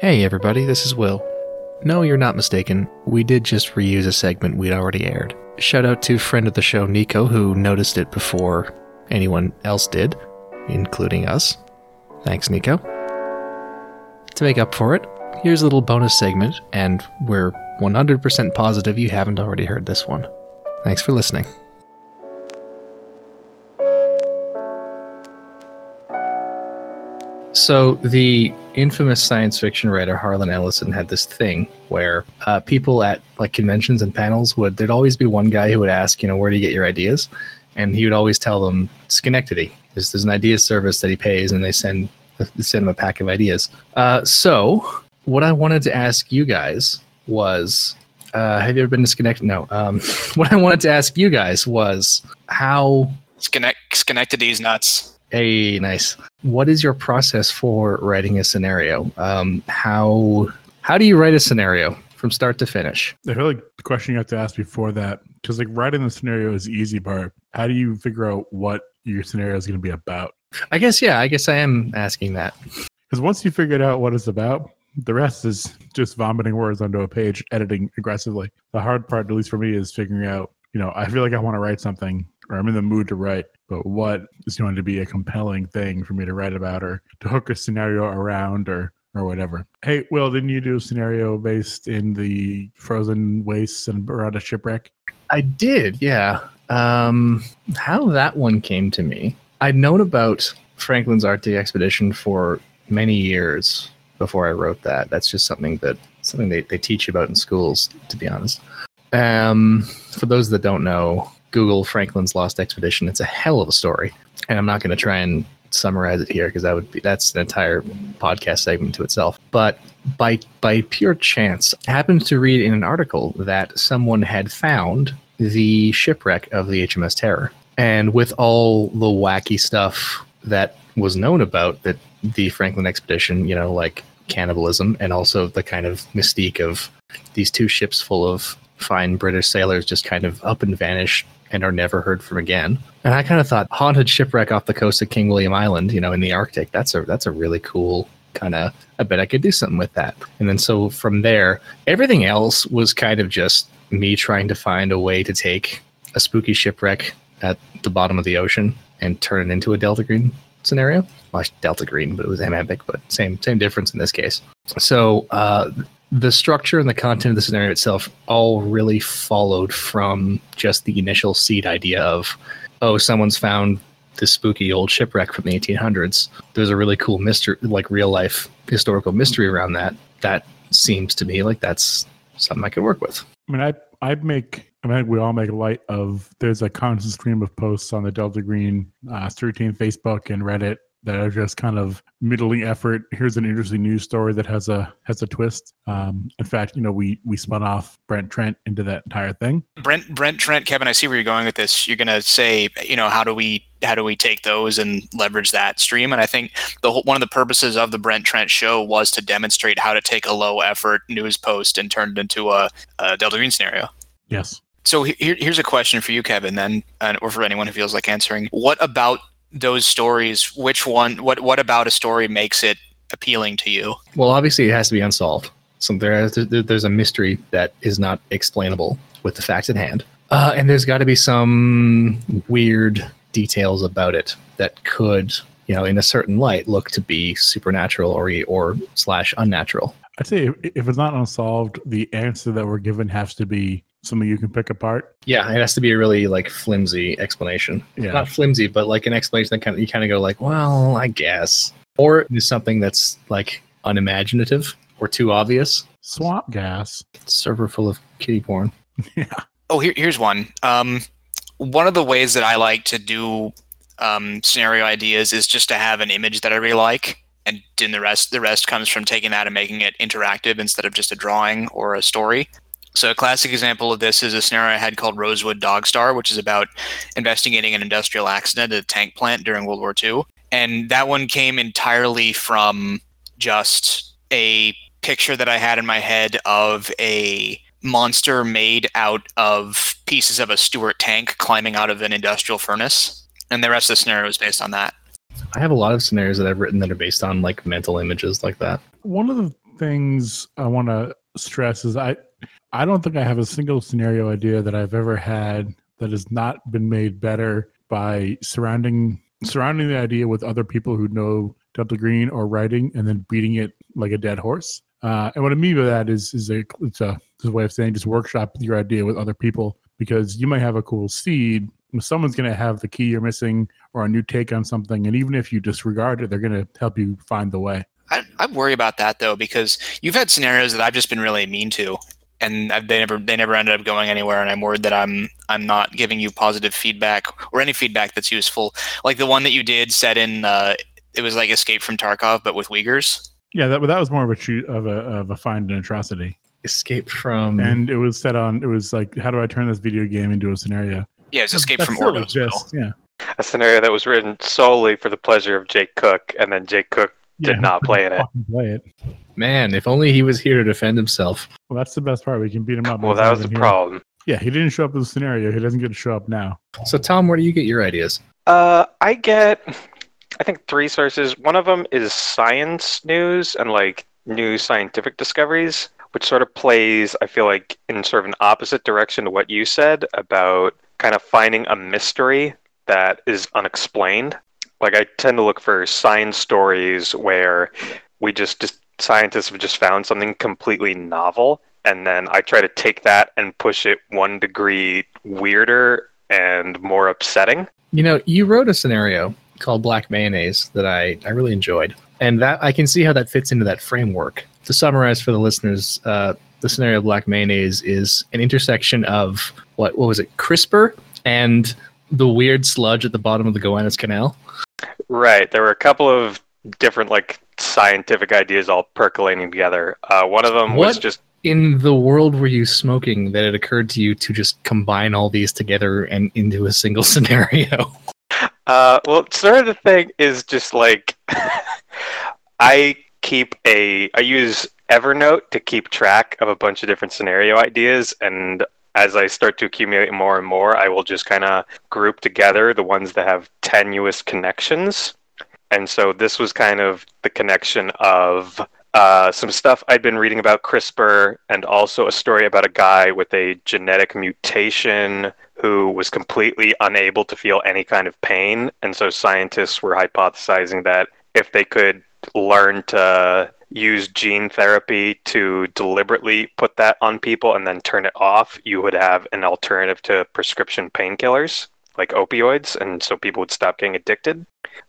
Hey everybody, this is Will. No, you're not mistaken. We did just reuse a segment we'd already aired. Shout out to friend of the show Nico who noticed it before anyone else did, including us. Thanks, Nico. To make up for it, here's a little bonus segment, and we're 100% positive you haven't already heard this one. Thanks for listening. So the infamous science fiction writer Harlan Ellison had this thing where uh, people at like conventions and panels would there'd always be one guy who would ask, you know, where do you get your ideas? And he would always tell them Schenectady. There's, there's an idea service that he pays, and they send they send him a pack of ideas. Uh, so what I wanted to ask you guys was, uh, have you ever been to Schenectady? No. Um, what I wanted to ask you guys was how Schenect- Schenectady's nuts. Hey, nice. What is your process for writing a scenario? Um, how how do you write a scenario from start to finish? I feel like the question you have to ask before that, because like writing the scenario is the easy part. How do you figure out what your scenario is going to be about? I guess yeah. I guess I am asking that. Because once you figured out what it's about, the rest is just vomiting words onto a page, editing aggressively. The hard part, at least for me, is figuring out. You know, I feel like I want to write something, or I'm in the mood to write, but what is going to be a compelling thing for me to write about, or to hook a scenario around, or or whatever. Hey, Will, didn't you do a scenario based in the frozen wastes and around a shipwreck? I did, yeah. Um, how that one came to me, I'd known about Franklin's Arctic expedition for many years before I wrote that. That's just something that something they, they teach you about in schools, to be honest. Um, for those that don't know, Google Franklin's Lost Expedition. It's a hell of a story, and I'm not going to try and summarize it here because that would be that's an entire podcast segment to itself. But by by pure chance, I happened to read in an article that someone had found the shipwreck of the HMS Terror, and with all the wacky stuff that was known about that the Franklin expedition, you know, like cannibalism and also the kind of mystique of these two ships full of fine British sailors just kind of up and vanish and are never heard from again. And I kind of thought haunted shipwreck off the coast of King William Island, you know, in the Arctic. That's a that's a really cool kind of. I bet I could do something with that. And then so from there, everything else was kind of just me trying to find a way to take a spooky shipwreck at the bottom of the ocean and turn it into a Delta Green scenario. Well, Delta Green, but it was Alembic, but same same difference in this case. So uh, the structure and the content of the scenario itself all really followed from just the initial seed idea of, oh, someone's found this spooky old shipwreck from the 1800s. There's a really cool mystery, like real life historical mystery around that. That seems to me like that's something I could work with. I mean, I I'd make. I mean, we all make light of. There's a constant stream of posts on the Delta Green uh, 13 Facebook and Reddit that are just kind of middling effort. Here's an interesting news story that has a has a twist. Um, in fact, you know, we we spun off Brent Trent into that entire thing. Brent Brent Trent Kevin, I see where you're going with this. You're gonna say, you know, how do we how do we take those and leverage that stream? And I think the whole, one of the purposes of the Brent Trent show was to demonstrate how to take a low effort news post and turn it into a, a Delta Green scenario. Yes. So here, here's a question for you, Kevin, then, and, or for anyone who feels like answering. What about those stories, which one, what, what about a story makes it appealing to you? Well, obviously, it has to be unsolved. So there, there's a mystery that is not explainable with the facts at hand, uh, and there's got to be some weird details about it that could, you know, in a certain light, look to be supernatural or or slash unnatural. I'd say if, if it's not unsolved, the answer that we're given has to be something you can pick apart. Yeah, it has to be a really like flimsy explanation. Yeah. Not flimsy, but like an explanation that kind of you kind of go like, well, I guess, or is something that's like unimaginative or too obvious. Swamp gas. Server full of kitty porn. yeah. Oh, here, here's one. Um, one of the ways that I like to do um, scenario ideas is just to have an image that I really like, and then the rest the rest comes from taking that and making it interactive instead of just a drawing or a story. So a classic example of this is a scenario I had called Rosewood Dog Star, which is about investigating an industrial accident at a tank plant during World War II. And that one came entirely from just a picture that I had in my head of a monster made out of pieces of a Stuart tank climbing out of an industrial furnace. And the rest of the scenario is based on that. I have a lot of scenarios that I've written that are based on like mental images like that. One of the things I want to stress is I I don't think I have a single scenario idea that I've ever had that has not been made better by surrounding surrounding the idea with other people who know Delta Green or writing and then beating it like a dead horse. Uh, and what I mean by that is is a it's a, it's a way of saying just workshop your idea with other people because you might have a cool seed. Someone's going to have the key you're missing or a new take on something, and even if you disregard it, they're going to help you find the way. I, I worry about that though because you've had scenarios that I've just been really mean to, and they never they never ended up going anywhere. And I'm worried that I'm I'm not giving you positive feedback or any feedback that's useful. Like the one that you did set in, uh, it was like Escape from Tarkov, but with Uyghurs. Yeah, that that was more of a shoot of a of a find an atrocity, Escape from and it was set on. It was like, how do I turn this video game into a scenario? Yeah, it's Escape That from still Ordos. Yeah, A scenario that was written solely for the pleasure of Jake Cook, and then Jake Cook did Yeah, not play in it. play it. man. If only he was here to defend himself. Well, that's the best part. We can beat him up. Well, that was the here. problem. Yeah, he didn't show up in the scenario. He doesn't get to show up now. So Tom, where do you get your ideas? Uh, I get, I think three sources. One of them is science news and like new scientific discoveries, which sort of plays, I feel like, in sort of an opposite direction to what you said about kind of finding a mystery that is unexplained. Like I tend to look for science stories where we just, just scientists have just found something completely novel, and then I try to take that and push it one degree weirder and more upsetting. You know, you wrote a scenario called Black Mayonnaise that I, I really enjoyed. And that I can see how that fits into that framework. To summarize for the listeners, uh, the scenario of Black Mayonnaise is an intersection of what what was it, CRISPR and the weird sludge at the bottom of the Gowanus Canal. Right. There were a couple of different like scientific ideas all percolating together. Uh, one of them was just In the world were you smoking that it occurred to you to just combine all these together and into a single scenario? uh, well, sort of the thing is just like I keep a I use Evernote to keep track of a bunch of different scenario ideas and as I start to accumulate more and more, I will just kind of group together the ones that have tenuous connections. And so this was kind of the connection of uh, some stuff I'd been reading about CRISPR and also a story about a guy with a genetic mutation who was completely unable to feel any kind of pain. And so scientists were hypothesizing that if they could learn to use gene therapy to deliberately put that on people and then turn it off, you would have an alternative to prescription painkillers like opioids. And so people would stop getting addicted.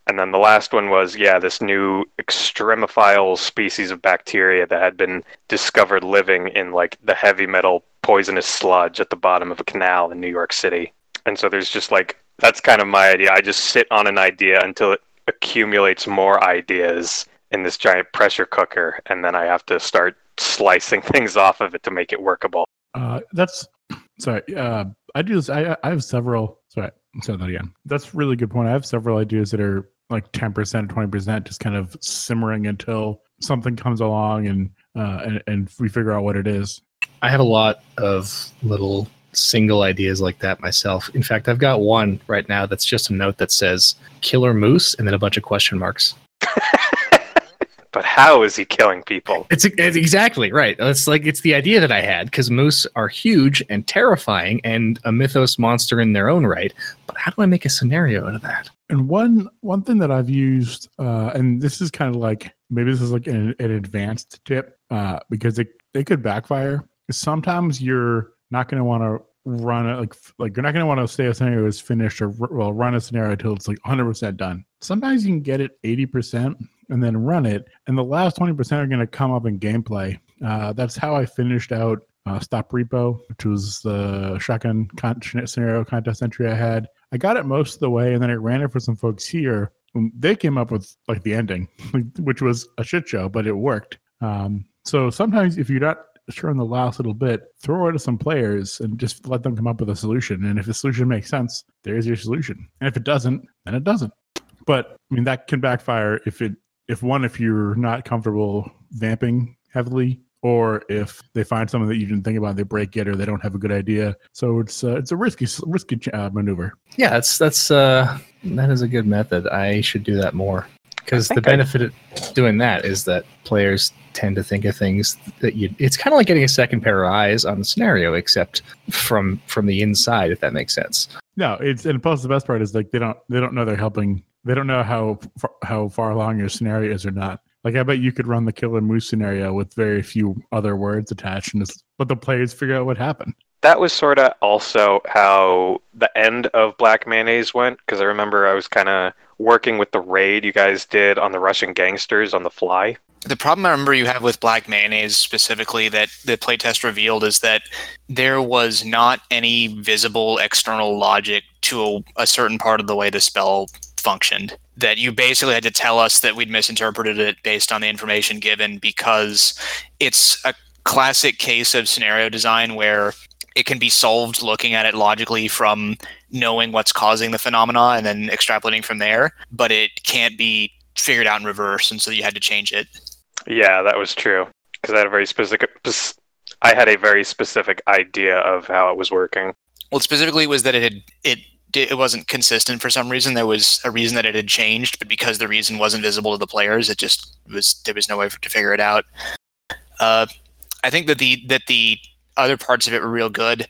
And then the last one was, yeah, this new extremophile species of bacteria that had been discovered living in like the heavy metal poisonous sludge at the bottom of a canal in New York City. And so there's just like, that's kind of my idea. I just sit on an idea until it accumulates more ideas in this giant pressure cooker. And then I have to start slicing things off of it to make it workable. Uh, that's sorry. Uh, I do this. I I have several. Sorry, say that again. That's a really good point. I have several ideas that are like ten percent, twenty percent, just kind of simmering until something comes along and uh and, and we figure out what it is. I have a lot of little single ideas like that myself. In fact, I've got one right now that's just a note that says killer moose and then a bunch of question marks. But how is he killing people? It's, it's exactly right. It's like it's the idea that I had because moose are huge and terrifying and a mythos monster in their own right. But how do I make a scenario out of that? And one one thing that I've used, uh, and this is kind of like maybe this is like an, an advanced tip uh, because it it could backfire. Sometimes you're not going to want to run it like like you're not going to want to say a scenario is finished or r- well run a scenario until it's like 100 percent done. Sometimes you can get it 80 percent and then run it, and the last 20 percent are going to come up in gameplay. Uh, that's how I finished out uh, Stop Repo, which was the shotgun con- scenario contest entry I had. I got it most of the way, and then I ran it for some folks here. They came up with like the ending, which was a shit show, but it worked. Um, so sometimes if you're not sure in the last little bit, throw it to some players and just let them come up with a solution. And if the solution makes sense, there's your solution. And if it doesn't, then it doesn't. But I mean that can backfire if it if one if you're not comfortable vamping heavily or if they find something that you didn't think about, they break it, or they don't have a good idea. So it's uh, it's a risky risky uh, maneuver. Yeah, that's that's uh that is a good method. I should do that more because the think I- benefit of doing that is that players tend to think of things that you. It's kind of like getting a second pair of eyes on the scenario, except from from the inside, if that makes sense. No, it's and plus the best part is like they don't they don't know they're helping. They don't know how how far along your scenario is or not. Like I bet you could run the killer moose scenario with very few other words attached, and let the players figure out what happened. That was sort of also how the end of Black Mayonnaise went, because I remember I was kind of working with the raid you guys did on the Russian gangsters on the fly. The problem I remember you have with Black Mayonnaise specifically that the playtest revealed is that there was not any visible external logic to a, a certain part of the way the spell functioned. That you basically had to tell us that we'd misinterpreted it based on the information given because it's a classic case of scenario design where it can be solved looking at it logically from knowing what's causing the phenomena and then extrapolating from there, but it can't be figured out in reverse, and so you had to change it. Yeah, that was true. Because I had a very specific, I had a very specific idea of how it was working. Well, specifically was that it had it it wasn't consistent for some reason. There was a reason that it had changed, but because the reason wasn't visible to the players, it just was there was no way for, to figure it out. Uh, I think that the that the other parts of it were real good.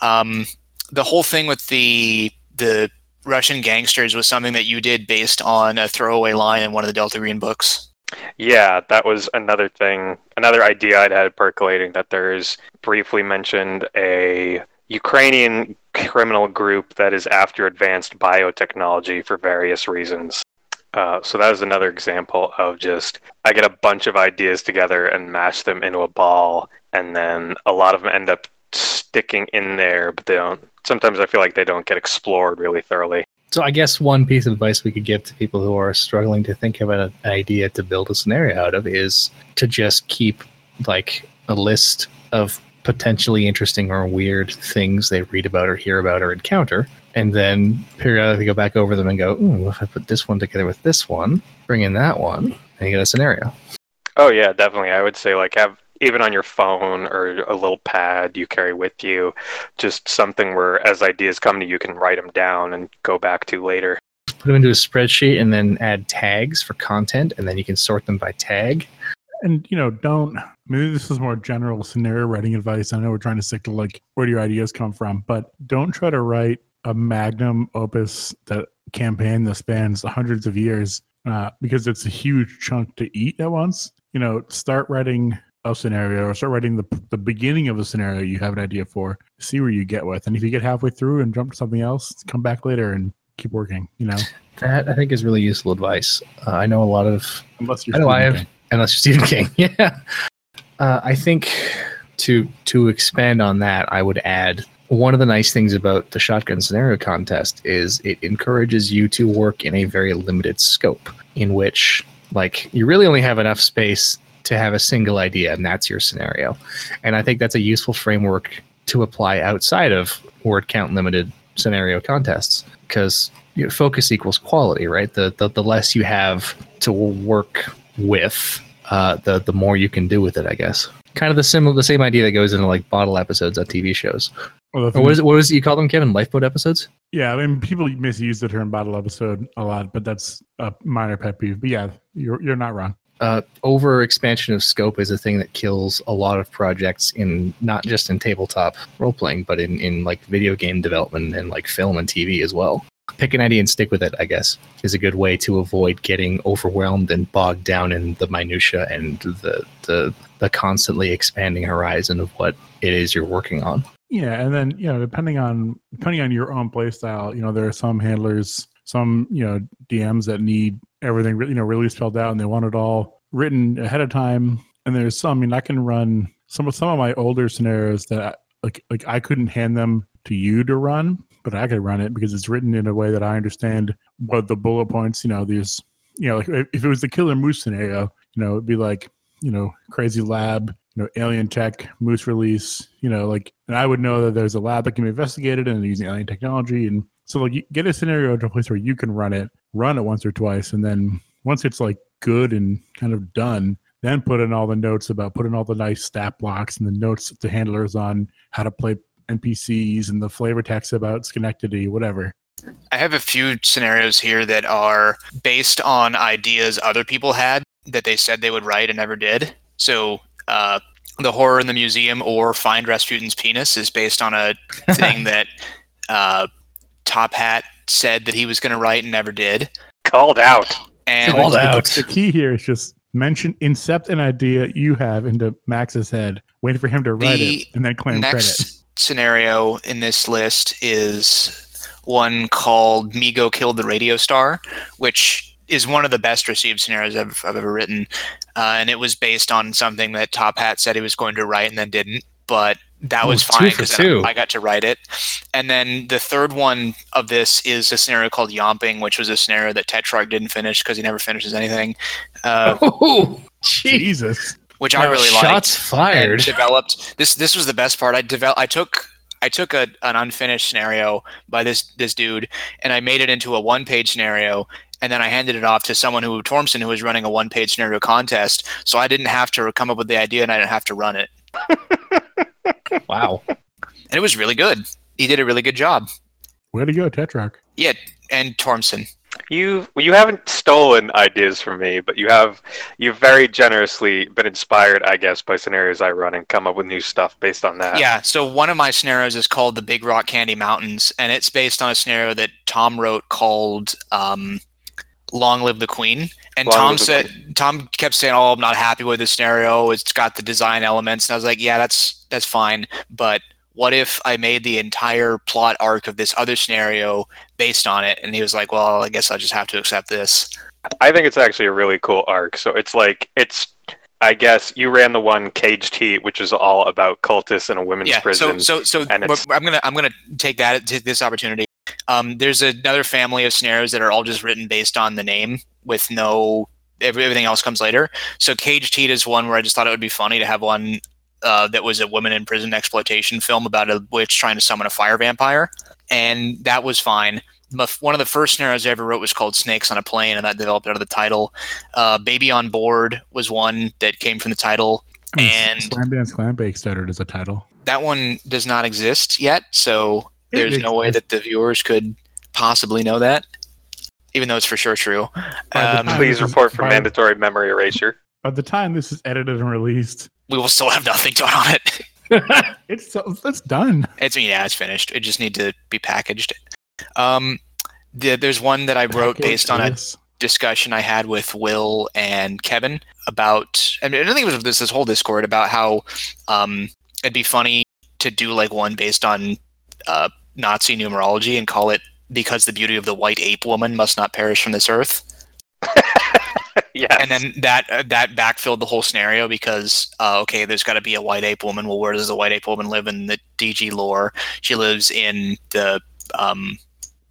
Um, the whole thing with the the Russian gangsters was something that you did based on a throwaway line in one of the Delta Green books. Yeah, that was another thing, another idea I'd had percolating that there's briefly mentioned a Ukrainian criminal group that is after advanced biotechnology for various reasons. Uh, so that is another example of just I get a bunch of ideas together and mash them into a ball, and then a lot of them end up sticking in there, but they don't. Sometimes I feel like they don't get explored really thoroughly. So I guess one piece of advice we could give to people who are struggling to think of an idea to build a scenario out of is to just keep like a list of potentially interesting or weird things they read about or hear about or encounter, and then periodically go back over them and go, "Ooh, if I put this one together with this one, bring in that one, and you get a scenario." Oh yeah, definitely. I would say like have even on your phone or a little pad you carry with you, just something where as ideas come to you, you can write them down and go back to later. Put them into a spreadsheet and then add tags for content, and then you can sort them by tag. And you know, don't maybe this is more general scenario writing advice. I know we're trying to stick to like where do your ideas come from, but don't try to write a magnum opus that campaign that spans hundreds of years uh, because it's a huge chunk to eat at once. You know, start writing a scenario or start writing the, the beginning of a scenario you have an idea for, see where you get with. And if you get halfway through and jump to something else, come back later and keep working, you know? That I think is really useful advice. Uh, I know a lot of, Unless you're I know I Stephen have, King. unless you're Stephen King. Yeah. Uh, I think to to expand on that, I would add one of the nice things about the shotgun scenario contest is it encourages you to work in a very limited scope, in which like you really only have enough space to have a single idea, and that's your scenario. And I think that's a useful framework to apply outside of word count limited scenario contests because you know, focus equals quality, right? The, the the less you have to work with, uh, the the more you can do with it, I guess. Kind of the similar, the same idea that goes into like bottle episodes on TV shows. Well, what is it? What is it you call them, Kevin? Lifeboat episodes? yeah, I mean, people misuse the term bottle episode a lot, but that's a minor pet peeve. But yeah, you're you're not wrong. Uh, over expansion of scope is a thing that kills a lot of projects in not just in tabletop role playing, but in, in like video game development and like film and TV as well. Pick an idea and stick with it, I guess, is a good way to avoid getting overwhelmed and bogged down in the minutia and the the, the constantly expanding horizon of what it is you're working on. Yeah, and then you know, depending on depending on your own play style, you know, there are some handlers, some you know DMs that need everything you know really spelled out, and they want it all written ahead of time. And there's some, I mean, I can run some of some of my older scenarios that I, like like I couldn't hand them to you to run, but I could run it because it's written in a way that I understand what the bullet points. You know, these you know, like if it was the killer moose scenario, you know, it'd be like you know, crazy lab, you know, alien tech, moose release, you know, like, and I would know that there's a lab that can be investigated and using alien technology. And so, like, get a scenario to a place where you can run it, run it once or twice. And then once it's like good and kind of done, then put in all the notes about put in all the nice stat blocks and the notes to handlers on how to play NPCs and the flavor text about Schenectady, whatever. I have a few scenarios here that are based on ideas other people had that they said they would write and never did. So uh, the horror in the museum or find Rasputin's penis is based on a thing that uh, Top Hat said that he was going to write and never did. Called out. And Called out. The key here is just mention, incept an idea you have into Max's head, wait for him to write The it, and then claim credit. next scenario in this list is one called Mi-Go killed the radio star, which is one of the best received scenarios I've, I've ever written. Uh, and it was based on something that Top Hat said he was going to write and then didn't. But that was two fine because. I got to write it. And then the third one of this is a scenario called Yomping, which was a scenario that Tetrarch didn't finish because he never finishes anything, uh, Oh. Jesus. which I really liked Shots fired. developed this this was the best part i developed i took i took a, an unfinished scenario by this this dude and i made it into a one page scenario and then i handed it off to someone who Tormson who was running a one page scenario contest so i didn't have to come up with the idea and i didn't have to run it Wow. and it was really good he did a really good job Way to go, Tetrarch. yeah and Tormson. You you haven't stolen ideas from me, but you have you've very generously been inspired, I guess, by scenarios I run and come up with new stuff based on that. Yeah, so one of my scenarios is called the Big Rock Candy Mountains, and it's based on a scenario that Tom wrote called um, "Long Live the Queen." And Long Tom said, Tom kept saying, "Oh, I'm not happy with this scenario. It's got the design elements." And I was like, "Yeah, that's that's fine, but." What if I made the entire plot arc of this other scenario based on it? And he was like, "Well, I guess I'll just have to accept this." I think it's actually a really cool arc. So it's like it's I guess you ran the one Caged Heat, which is all about cultists in a women's yeah prison. so so so and i'm gonna i'm gonna take that take this opportunity um there's another family of scenarios that are all just written based on the name with no everything else comes later so caged heat is one where i just thought it would be funny to have one uh, that was a women in prison exploitation film about a witch trying to summon a fire vampire and that was fine My- one of the first scenarios I ever wrote was called Snakes on a Plane, and that developed out of the title. Uh, Baby on Board was one that came from the title. And- Slam Dance Clam Bake started as a title. that one does not exist yet, so there's no way that the viewers could possibly know that, even though it's for sure true. Um, Please report for mandatory memory erasure. By the time this is edited and released, we will still have nothing done on it. it's so, it's done. It's yeah, it's finished. It just need to be packaged. Um, the, there's one that I wrote based on a discussion I had with Will and Kevin about, I, mean, I think it was this this whole Discord about how um, it'd be funny to do like one based on uh, Nazi numerology and call it "Because the beauty of the white ape woman must not perish from this earth," yeah. and then that uh, that backfilled the whole scenario because uh, okay, there's got to be a white ape woman. Well, where does the white ape woman live in the DG lore? She lives in the um,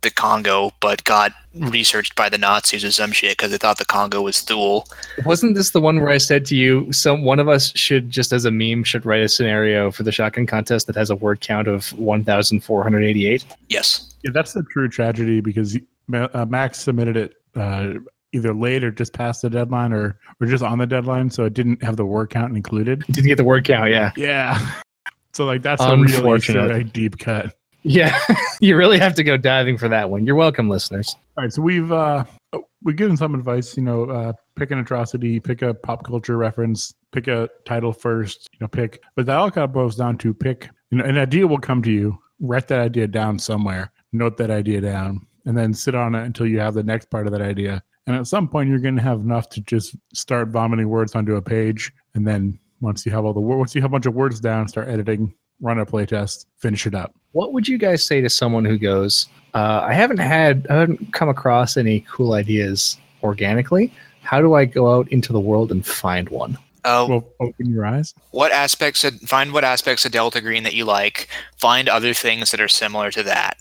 the Congo, but got researched by the Nazis or some shit because they thought the Congo was Thule. Wasn't this the one where I said to you, some one of us should just as a meme should write a scenario for the shotgun contest that has a word count of 1,488? Yes. Yeah, that's the true tragedy because uh, Max submitted it uh, either late or just past the deadline or or just on the deadline, so it didn't have the word count included. Didn't get the word count, yeah. Yeah. So like that's a really Unfortunate. sort of deep cut. Yeah. you really have to go diving for that one. You're welcome, listeners. All right, so we've uh we've given some advice. You know, uh, pick an atrocity, pick a pop culture reference, pick a title first. You know, pick. But that all kind of boils down to pick. You know, an idea will come to you. Write that idea down somewhere. Note that idea down, and then sit on it until you have the next part of that idea. And at some point, you're going to have enough to just start vomiting words onto a page. And then once you have all the once you have a bunch of words down, start editing, run a playtest, finish it up. What would you guys say to someone who goes, uh, I haven't had, I haven't come across any cool ideas organically. How do I go out into the world and find one? Uh, Well, open your eyes. what aspects of find what aspects of Delta Green that you like. Find other things that are similar to that,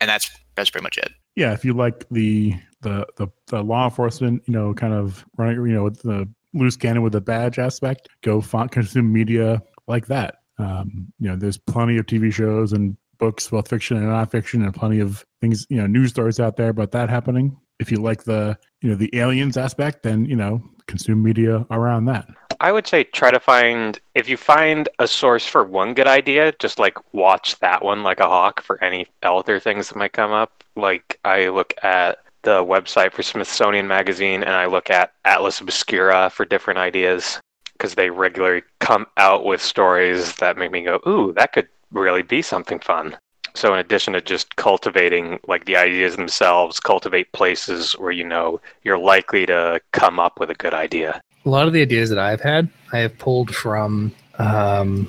and that's that's pretty much it. yeah if you like the the the, the law enforcement you know kind of running you know with the loose cannon with the badge aspect go find consume media like that um you know there's plenty of tv shows and books both fiction and nonfiction and plenty of things you know news stories out there about that happening if you like the you know the aliens aspect then you know consume media around that I would say try to find if you find a source for one good idea, just like watch that one like a hawk for any other things that might come up. Like I look at the website for Smithsonian Magazine and I look at Atlas Obscura for different ideas. Because they regularly come out with stories that make me go, "Ooh, that could really be something fun." So in addition to just cultivating like the ideas themselves, cultivate places where you know you're likely to come up with a good idea. A lot of the ideas that I've had, I have pulled from um,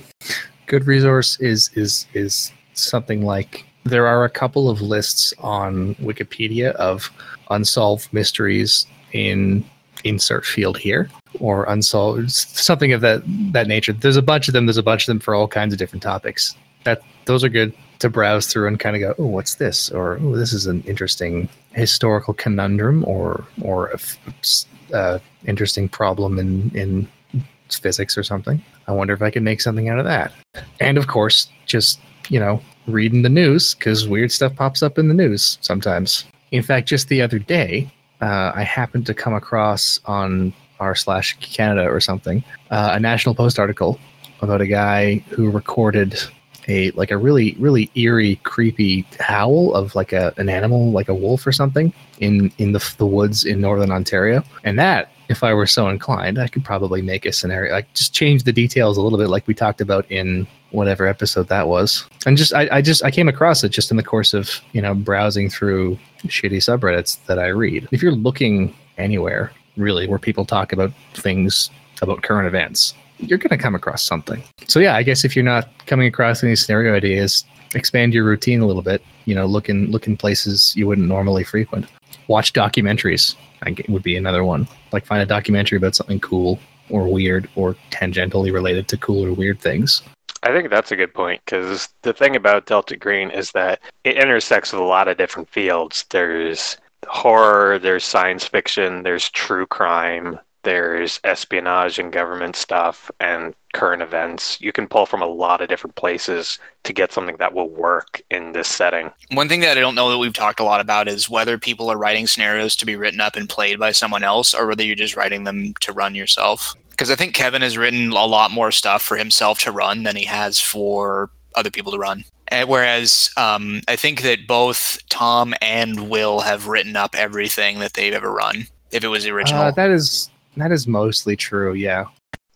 good resource is is is something like there are a couple of lists on Wikipedia of unsolved mysteries in insert field here or unsolved something of that that nature. There's a bunch of them. There's a bunch of them for all kinds of different topics. That those are good to browse through and kind of go, oh, what's this? Or oh, this is an interesting historical conundrum or or a uh, interesting problem in in physics or something. I wonder if I can make something out of that. And of course, just you know, reading the news because weird stuff pops up in the news sometimes. In fact, just the other day, uh, I happened to come across on r slash Canada or something uh, a National Post article about a guy who recorded a like a really really eerie creepy howl of like a an animal like a wolf or something in in the the woods in northern Ontario. And that if I were so inclined I could probably make a scenario like just change the details a little bit like we talked about in whatever episode that was. And just I, I just I came across it just in the course of you know browsing through shitty subreddits that I read. If you're looking anywhere really where people talk about things about current events you're going to come across something. So yeah, I guess if you're not coming across any scenario ideas, expand your routine a little bit. You know, look in look in places you wouldn't normally frequent. Watch documentaries. I would be another one. Like find a documentary about something cool or weird or tangentially related to cool or weird things. I think that's a good point because the thing about Delta Green is that it intersects with a lot of different fields. There's horror, there's science fiction, there's true crime, there's espionage and government stuff and current events. You can pull from a lot of different places to get something that will work in this setting. One thing that I don't know that we've talked a lot about is whether people are writing scenarios to be written up and played by someone else or whether you're just writing them to run yourself. Because I think Kevin has written a lot more stuff for himself to run than he has for other people to run. And whereas um, I think that both Tom and Will have written up everything that they've ever run. If it was the original, Uh, that is that is mostly true. Yeah.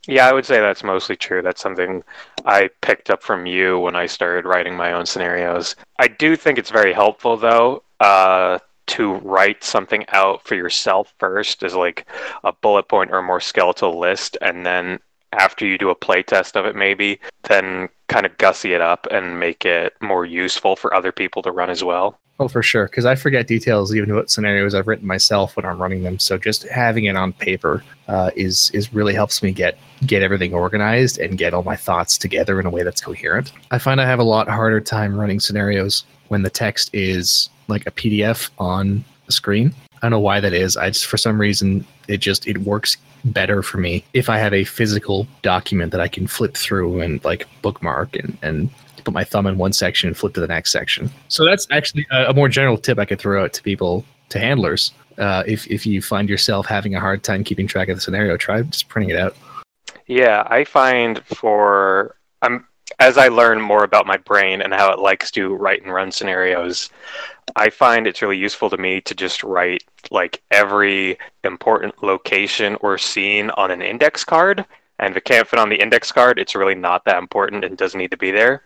Yeah, I would say that's mostly true. That's something I picked up from you when I started writing my own scenarios. I do think it's very helpful, though, uh, to write something out for yourself first as like a bullet point or a more skeletal list, and then after you do a play test of it, maybe then kind of gussy it up and make it more useful for other people to run as well. Oh, for sure. Because I forget details even what scenarios I've written myself when I'm running them. So just having it on paper uh, is is really helps me get get everything organized and get all my thoughts together in a way that's coherent. I find I have a lot harder time running scenarios when the text is like a PDF on the screen. I don't know why that is. I just for some reason it just it works better for me if I have a physical document that I can flip through and like bookmark and and put my thumb in one section and flip to the next section. So that's actually a, a more general tip I could throw out to people, to handlers. Uh, if if you find yourself having a hard time keeping track of the scenario, try just printing it out. Yeah, I find for I'm as I learn more about my brain and how it likes to write and run scenarios, I find it's really useful to me to just write like every important location or scene on an index card. And if it can't fit on the index card, it's really not that important and doesn't need to be there.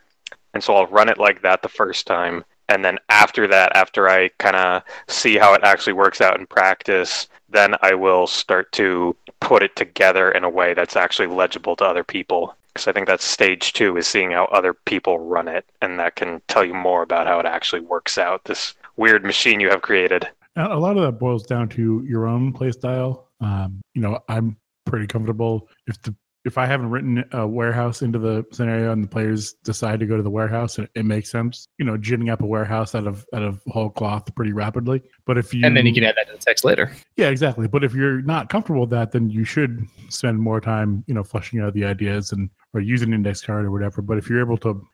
And so I'll run it like that the first time. And then after that, after I kind of see how it actually works out in practice, then I will start to put it together in a way that's actually legible to other people. Because I think that's stage two is seeing how other people run it, and that can tell you more about how it actually works out. This weird machine you have created. A lot of that boils down to your own play style. Um, you know, I'm pretty comfortable if the if I haven't written a warehouse into the scenario and the players decide to go to the warehouse, it, it makes sense. You know, ginning up a warehouse out of out of whole cloth pretty rapidly. But if you And then you can add that to the text later. yeah, exactly. But if you're not comfortable with that, then you should spend more time, you know, fleshing out the ideas and or use an index card or whatever. But if you're able to,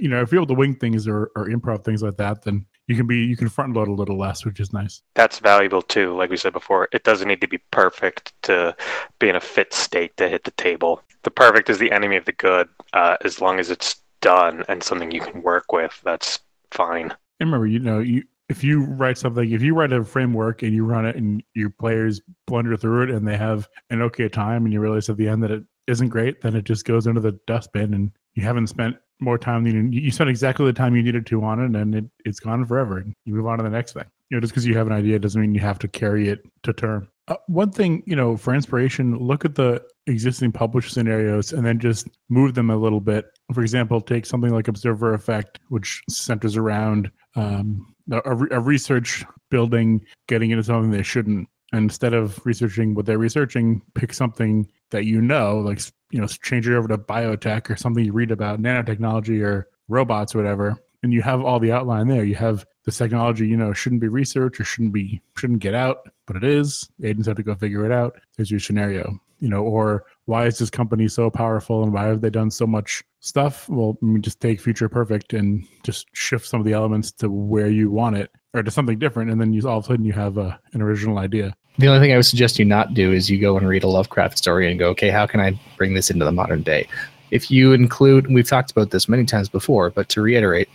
you know, if you're able to wing things or, or improv things like that, then you can be you can front load a little less, which is nice. That's valuable too. Like we said before, it doesn't need to be perfect to be in a fit state to hit the table. The perfect is the enemy of the good. Uh, as long as it's done and something you can work with, that's fine. And remember, you know, you if you write something, if you write a framework and you run it and your players blunder through it and they have an okay time and you realize at the end that it, isn't great, then it just goes into the dustbin, and you haven't spent more time than you, you spent exactly the time you needed to on it, and it, it's gone forever. And you move on to the next thing. You know, just because you have an idea doesn't mean you have to carry it to term. Uh, one thing, you know, for inspiration, look at the existing published scenarios and then just move them a little bit. For example, take something like Observer Effect, which centers around um, a, a research building getting into something they shouldn't. And instead of researching what they're researching, pick something that you know, like you know, change it over to biotech or something you read about nanotechnology or robots or whatever, and you have all the outline there. You have this technology, you know, shouldn't be researched or shouldn't be shouldn't get out, but it is. Agents have to go figure it out. There's your scenario, you know, or why is this company so powerful and why have they done so much stuff? Well, I mean, just take Future Perfect and just shift some of the elements to where you want it or to something different, and then you all of a sudden you have a, an original idea. The only thing I would suggest you not do is you go and read a Lovecraft story and go, okay, how can I bring this into the modern day? If you include, we've talked about this many times before, but to reiterate,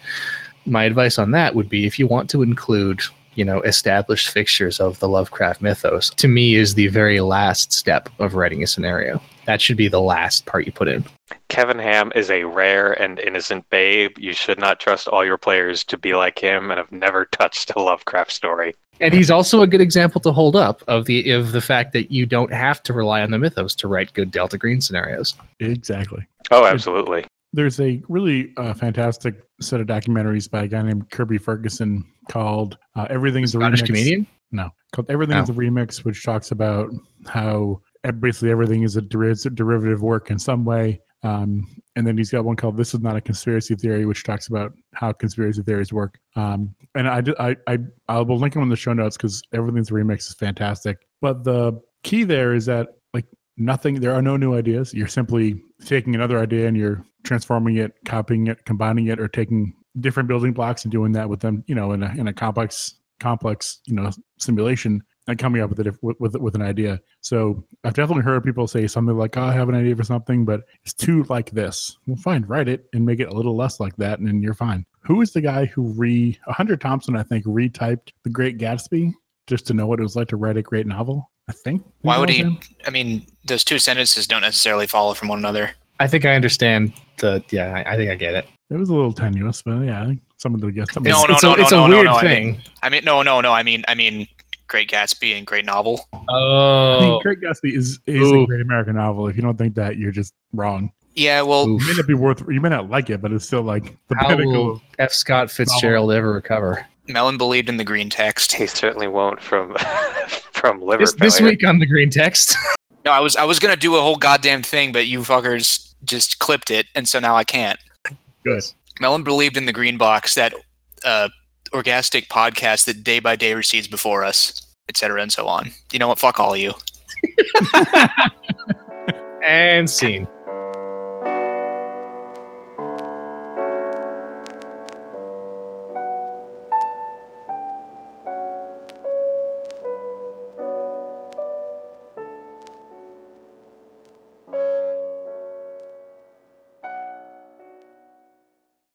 my advice on that would be if you want to include you know established fixtures of the lovecraft mythos to me is the very last step of writing a scenario that should be the last part you put in Kevin Ham is a rare and innocent babe. You should not trust all your players to be like him and have never touched a Lovecraft story. And he's also a good example to hold up of the of the fact that you don't have to rely on the mythos to write good Delta Green scenarios. Exactly. Oh, absolutely. There's a really uh, fantastic set of documentaries by a guy named Kirby Ferguson called uh, "Everything's a Scottish Remix." comedian. No, called "Everything is a Remix," which talks about how basically everything is a derivative work in some way. Um, and then he's got one called "This is not a conspiracy theory," which talks about how conspiracy theories work. Um, and I, I, I, I will link them in the show notes because everything's remix is fantastic. But the key there is that like nothing, there are no new ideas. You're simply taking another idea and you're transforming it, copying it, combining it, or taking different building blocks and doing that with them. You know, in a in a complex complex you know simulation and coming up with it with, with with an idea. So I've definitely heard people say something like, "Oh, I have an idea for something, but it's too like this." Well, fine, write it and make it a little less like that, and then you're fine. Who is the guy who re Hunter Thompson? I think retyped The Great Gatsby just to know what it was like to write a great novel. I think. Why would he? him. I mean, those two sentences don't necessarily follow from one another. I think I understand the. Yeah, I, I think I get it. It was a little tenuous, but yeah, I think someone did get something. No, it's, no, it's no, a, no, it's no, a weird no, I thing. mean- I mean, no, no, no. I mean, I mean, Great Gatsby and Great Novel. I oh, think Great Gatsby is, is a great American novel. If you don't think that, you're just wrong. Yeah, well, Oof. It may not be worth. You may not like it, but it's still like the how pinnacle. will F. Scott Fitzgerald ever recover? Mellon believed in the green text. He certainly won't from from liver This, this week on the green text. No, I was I was gonna do a whole goddamn thing, but you fuckers just clipped it, and so now I can't. Good. Mellon believed in the green box, that uh, orgastic podcast that day by day recedes before us, etc., and so on. You know what? Fuck all of you. and scene.